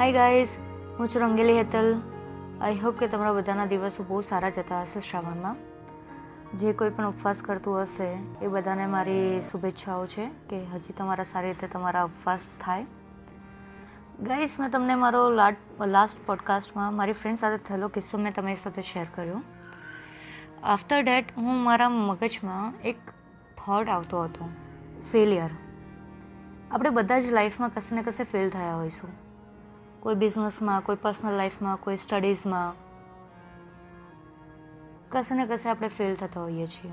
Hi guys હું છું રંગેલી Hetal. I hope કે તમારા બધાના દિવસો બહુ સારા જતા હશે શ્રાવણમાં. જે કોઈ પણ ઉપવાસ કરતું હશે, એ બધાને મારી શુભેચ્છાઓ છે કે હજી તમારા સારી રીતે તમારા ઉપવાસ થાય. ગાઈસ મેં તમને મારો લાસ્ટ પોડકાસ્ટમાં મારી ફ્રેન્ડ સાથે થયેલો કિસ્સો મેં તમારી સાથે શેર કર્યો. આફ્ટર ડેટ હું મારા મગજમાં એક થોટ આવતો હતો. ફેલિયર આપણે બધા જ લાઈફમાં કશે ને કશે ફેલ થયા હોઈશું. કોઈ બિઝનેસમાં કોઈ પર્સનલ લાઈફમાં કોઈ સ્ટડીઝમાં કશે ને કશે આપણે ફેલ થતા હોઈએ છીએ.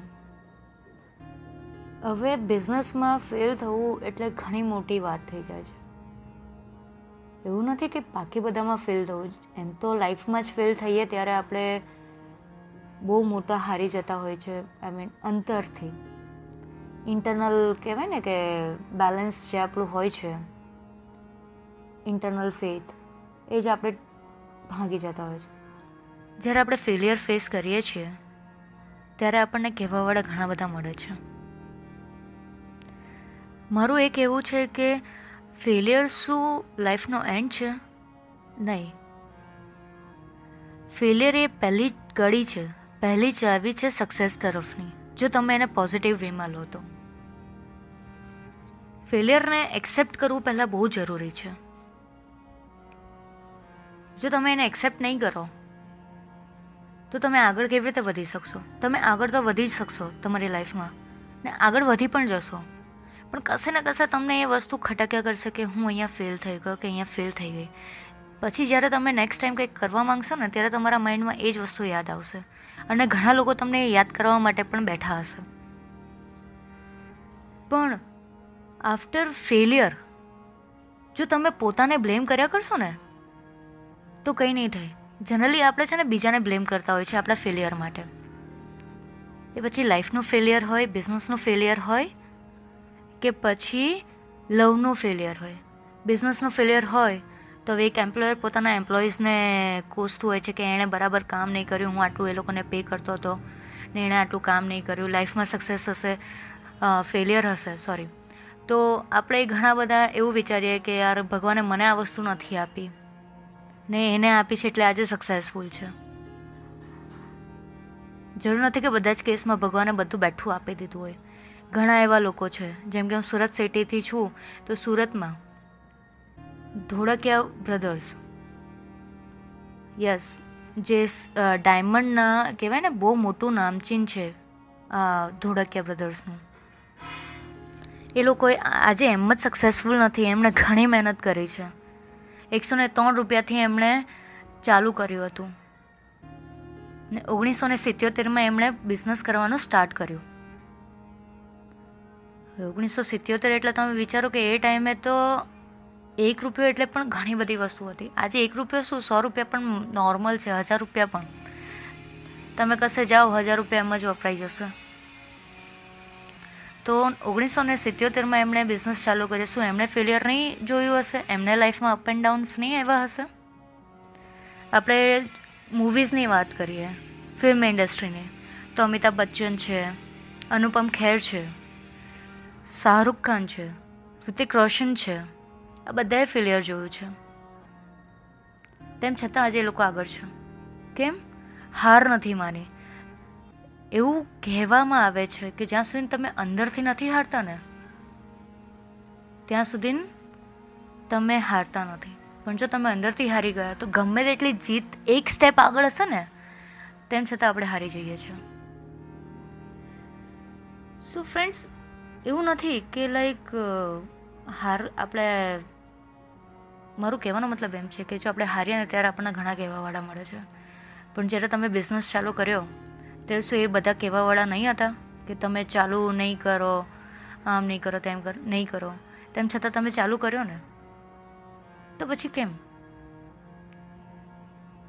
હવે બિઝનેસમાં ફેલ થવું એટલે ઘણી મોટી વાત થઈ જાય છે. એવું નથી કે બાકી બધામાં ફેલ થવું એમ તો લાઈફમાં જ ફેલ થઈએ ત્યારે આપણે બહુ મોટા હારી જતા હોય છે. આઈ મીન અંતરથી. ઇન્ટરનલ કહેવાય ને કે બેલેન્સ જે આપણું હોય છે. ઇન્ટરનલ ફેથ એ જ આપણે ભાંગી જતા હોય છે. જ્યારે આપણે ફેલિયર ફેસ કરીએ છીએ, ત્યારે આપણને કહેવાવાળા ઘણા બધા મળે છે. મારું એક એવું છે કે ફેલિયર શું લાઈફનો એન્ડ છે? નહીં. ફેલિયર એ પહેલી કડી છે, પહેલી ચાવી છે સક્સેસ તરફની, જો તમે એને પોઝિટિવ વેમાં લો તો. ફેલિયરને એક્સેપ્ટ કરવું પહેલાં બહુ જરૂરી છે. જો તમે એને એક્સેપ્ટ નહીં કરો, તો તમે આગળ કેવી રીતે વધી શકશો? તમે આગળ તો વધી જ શકશો તમારી લાઈફમાં ને આગળ વધી પણ જશો. પણ કશે ને કશે તમને એ વસ્તુ ખટક્યા કરશે કે હું અહીંયા ફેલ થઈ ગયો કે અહીંયા ફેલ થઈ ગઈ. પછી જ્યારે તમે નેક્સ્ટ ટાઈમ કંઈક કરવા માંગશો ને, ત્યારે તમારા માઇન્ડમાં એ જ વસ્તુ યાદ આવશે. અને ઘણા લોકો તમને યાદ કરવા માટે પણ બેઠા હશે. પણ આફ્ટર ફેલિયર જો તમે પોતાને બ્લેમ કર્યા કરશો ને તો કંઈ નહીં થાય. જનરલી આપણે છે ને બીજાને બ્લેમ કરતા હોય છે આપણા ફેલિયર માટે. એ પછી લાઈફનું ફેલિયર હોય બિઝનેસનું ફેલિયર હોય, કે પછી લવનું ફેલિયર હોય. બિઝનેસનું ફેલિયર હોય, તો હવે એક એમ્પ્લોયર પોતાના એમ્પ્લોઈઝને કોસતું હોય છે કે એણે બરાબર કામ નહીં કર્યું, હું આટલું એ લોકોને પે કરતો હતો, ને એણે આટલું કામ નહીં કર્યું લાઈફમાં સક્સેસ હશે ફેલિયર હશે સોરી તો આપણે ઘણા બધા એવું વિચારીએ કે યાર ભગવાને મને આ વસ્તુ નથી આપી. ને એને આપી છે એટલે આજે સક્સેસફુલ છે. જરૂર નથી કે બધા જ કેસમાં ભગવાને બધું બેઠું આપી દીધું હોય. ઘણા એવા લોકો છે, જેમ કે હું સુરત સિટીથી છું, તો સુરતમાં ધોળકિયા બ્રધર્સ યસ જે ડાયમંડના કહેવાય ને, બહુ મોટું નામચીન છે ધોળકિયા બ્રધર્સનું એ લોકોએ આજે એમ જ સક્સેસફુલ નથી, એમણે ઘણી મહેનત કરી છે. એકસો ને ત્રણ રૂપિયાથી એમણે ચાલુ કર્યું હતું. ને ઓગણીસો ને સિત્યોતેરમાં એમણે બિઝનેસ કરવાનું સ્ટાર્ટ કર્યું. ઓગણીસો સિત્યોતેર એટલે તમે વિચારો કે એ ટાઈમે તો એક રૂપિયો એટલે પણ ઘણી બધી વસ્તુ હતી. આજે એક રૂપિયો શું? સો રૂપિયા પણ નોર્મલ છે, હજાર રૂપિયા પણ. તમે કશે જાઓ, હજાર રૂપિયા એમ જ વપરાઈ જશે. તો ઓગણીસો ને સિત્યોતેરમાં એમણે બિઝનેસ ચાલુ કર્યો. શું એમણે ફેલિયર નહીં જોયું હશે? એમને લાઈફમાં અપ એન્ડ ડાઉન્સ નહીં આવ્યા હશે? આપણે મૂવીઝની વાત કરીએ ફિલ્મ ઇન્ડસ્ટ્રીની તો અમિતાભ બચ્ચન છે, અનુપમ ખેર છે, શાહરૂખ ખાન છે ઋતિક રોશન છે, આ બધાએ ફેલિયર જોયું છે. તેમ છતાં આજે એ લોકો આગળ છે. કેમ? હાર નથી માની. એવું કહેવામાં આવે છે કે જ્યાં સુધી તમે અંદરથી નથી હારતા ને, ત્યાં સુધી તમે હારતા નથી. પણ જો તમે અંદરથી હારી ગયા, તો ગમે તેટલી જીત એક સ્ટેપ આગળ હશે ને, તેમ છતાં આપણે હારી જઈએ છીએ. સો ફ્રેન્ડ્સ એવું નથી કે લાઈક હાર, આપણે, મારું કહેવાનો મતલબ એમ છે કે જો આપણે હારીએ ને ત્યારે આપણને ઘણા કહેવાવાળા મળે છે. પણ જ્યારે તમે બિઝનેસ ચાલુ કર્યો ત્યારે શું એ બધા કહેવાવાળા નહીં હતા કે તમે ચાલુ નહીં કરો, આમ નહીં કરો, તેમ કરો, નહીં કરો. તેમ છતાં તમે ચાલુ કર્યો ને? તો પછી કેમ?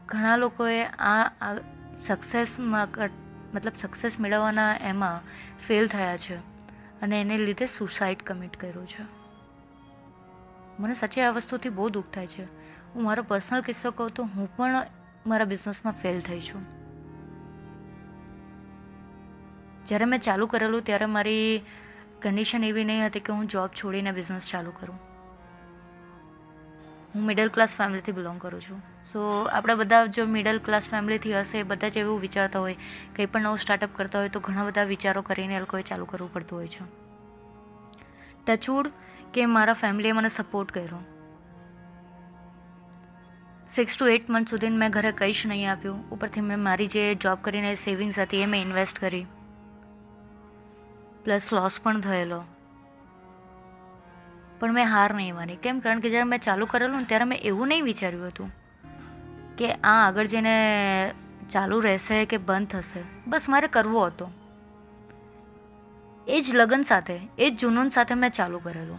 ઘણા લોકોએ આ સક્સેસમાં મતલબ સક્સેસ મેળવવાના એમાં ફેલ થયા છે અને એને લીધે સુસાઇડ કમિટ કર્યું છે. મને સાચી આ વસ્તુથી બહુ દુઃખ થાય છે. હું મારો પર્સનલ કિસ્સો કહું તો હું પણ મારા બિઝનેસમાં ફેલ થઈ છું. જ્યારે મેં ચાલુ કરેલું ત્યારે મારી કન્ડિશન એવી નહીં હતી કે હું જોબ છોડીને બિઝનેસ ચાલુ કરું. હું મિડલ ક્લાસ ફેમિલીથી બિલોંગ કરું છું. સો આપણે બધા જો મિડલ ક્લાસ ફેમિલીથી હશે બધા જ એવું વિચારતા હોય, કંઈ પણ નવું સ્ટાર્ટઅપ કરતા હોય, તો ઘણા બધા વિચારો કરીને એ લોકોએ ચાલુ કરવું પડતું હોય છે. ટચવુડ કે મારા ફેમિલીએ મને સપોર્ટ કર્યો. સિક્સ ટુ એટ મંથ સુધી મેં ઘરે કંઈ જ નહીં આપ્યું. ઉપરથી મેં મારી જે જોબ કરીને સેવિંગ્સ હતી એ મેં ઇન્વેસ્ટ કરી. પ્લસ લોસ પણ થયેલો. પણ મેં હાર નહીં માની. કેમ? કારણ કે જ્યારે મેં ચાલુ કરેલું ને ત્યારે મેં એવું નહીં વિચાર્યું હતું કે આ આગળ જઈને ચાલુ રહેશે કે બંધ થશે. બસ મારે કરવો હતો. એ જ લગ્ન સાથે, એ જ જુનૂન સાથે મેં ચાલુ કરેલું.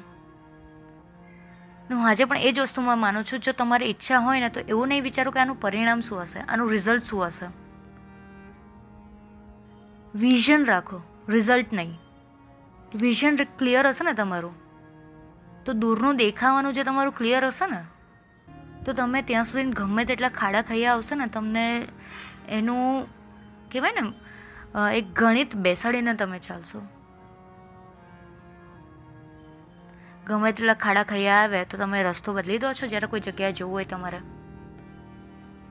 હું આજે પણ એ જ વસ્તુમાં માનું છું, જો તમારી ઈચ્છા હોય ને તો એવું નહીં વિચારો કે આનું પરિણામ શું હશે, આનું રિઝલ્ટ શું હશે. વિઝન રાખો રિઝલ્ટ નહીં. વિઝન ક્લિયર હશે ને તમારું? તો દૂરનું દેખાવાનું જે તમારું ક્લિયર હશે ને, તો તમે ત્યાં સુધી ગમે તેટલા ખાડા ખાઈ આવશે ને, તમને એનું કહેવાય ને એક ગણિત બેસાડીને તમે ચાલશો. ગમે તેટલા ખાડા ખાઈ આવે તો તમે રસ્તો બદલી દો છો, જ્યારે કોઈ જગ્યાએ જવું હોય તમારે.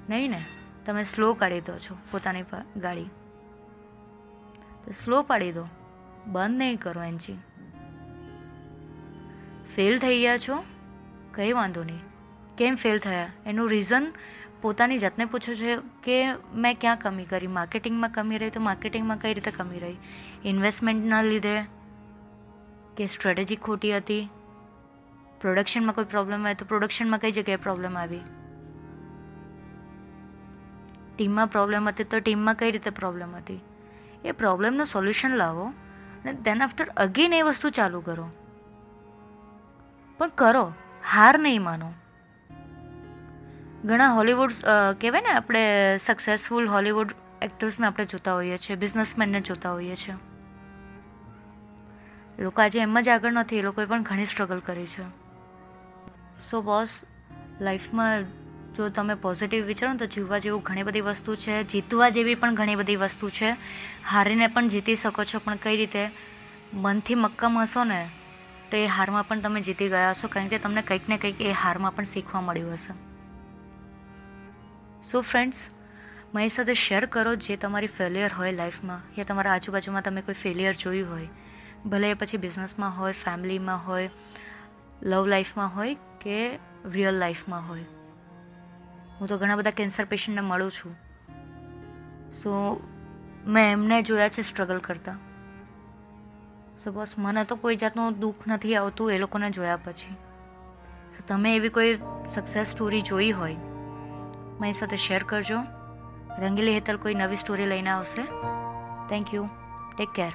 નહીં ને? તમે સ્લો કાઢી દો છો પોતાની ગાડી. તો સ્લો પાડી દો. બંધ નહીં કરો એન્જિન ફેલ થઈ ગયા છો? કંઈ વાંધો નહીં. કેમ ફેલ થયા? એનું રીઝન પોતાની જાતને પૂછો છે કે મેં ક્યાં કમી કરી? માર્કેટિંગમાં કમી રહી તો માર્કેટિંગમાં કઈ રીતે કમી રહી? ઇન્વેસ્ટમેન્ટના લીધે કે સ્ટ્રેટેજી ખોટી હતી? પ્રોડક્શનમાં કોઈ પ્રોબ્લેમ આવે તો પ્રોડક્શનમાં કઈ જગ્યાએ પ્રોબ્લેમ આવી? ટીમમાં પ્રોબ્લેમ હતી તો ટીમમાં કઈ રીતે પ્રોબ્લેમ હતી? એ પ્રોબ્લેમનું સોલ્યુશન લાવો. અને દેન આફ્ટર અગેન એ વસ્તુ ચાલુ કરો. પણ કરો, હાર નહીં માનો. ઘણા હોલિવૂડ કહેવાય ને આપણે સક્સેસફુલ હોલિવૂડ એક્ટર્સને આપણે જોતા હોઈએ છીએ બિઝનેસમેનને જોતા હોઈએ છીએ. લોકો આજે એમ જ આગળ નથી, એ લોકોએ પણ ઘણી સ્ટ્રગલ કરી છે. સો બોસ લાઈફમાં જો તમે પોઝિટિવ વિચારો તો જીવવા જેવું ઘણી બધી વસ્તુ છે. જીતવા જેવી પણ ઘણી બધી વસ્તુ છે. હારીને પણ જીતી શકો છો, પણ કઈ રીતે? મનથી મક્કમ હશો ને, તો એ હારમાં પણ તમે જીતી ગયા હશો. કારણ કે તમને કંઈક ને કંઈક એ હારમાં પણ શીખવા મળ્યું હશે. સો ફ્રેન્ડ્સ મારી સાથે શેર કરો જે તમારી ફેલિયર હોય લાઈફમાં યા તમારા આજુબાજુમાં તમે કોઈ ફેલિયર જોયું હોય. ભલે એ પછી બિઝનેસમાં હોય ફેમિલીમાં હોય લવ લાઈફમાં હોય કે રિયલ લાઈફમાં હોય. હું તો ઘણા બધા કેન્સર પેશન્ટને મળું છું. સો મેં એમને જોયા છે સ્ટ્રગલ કરતા. સો બસ મને તો કોઈ જાતનું દુઃખ નથી આવતું એ લોકોને જોયા પછી. સો તમે એવી કોઈ સક્સેસ સ્ટોરી જોઈ હોય, મારી સાથે શેર કરજો. રંગીલી હેતલ કોઈ નવી સ્ટોરી લઈને આવશે. Thank you take care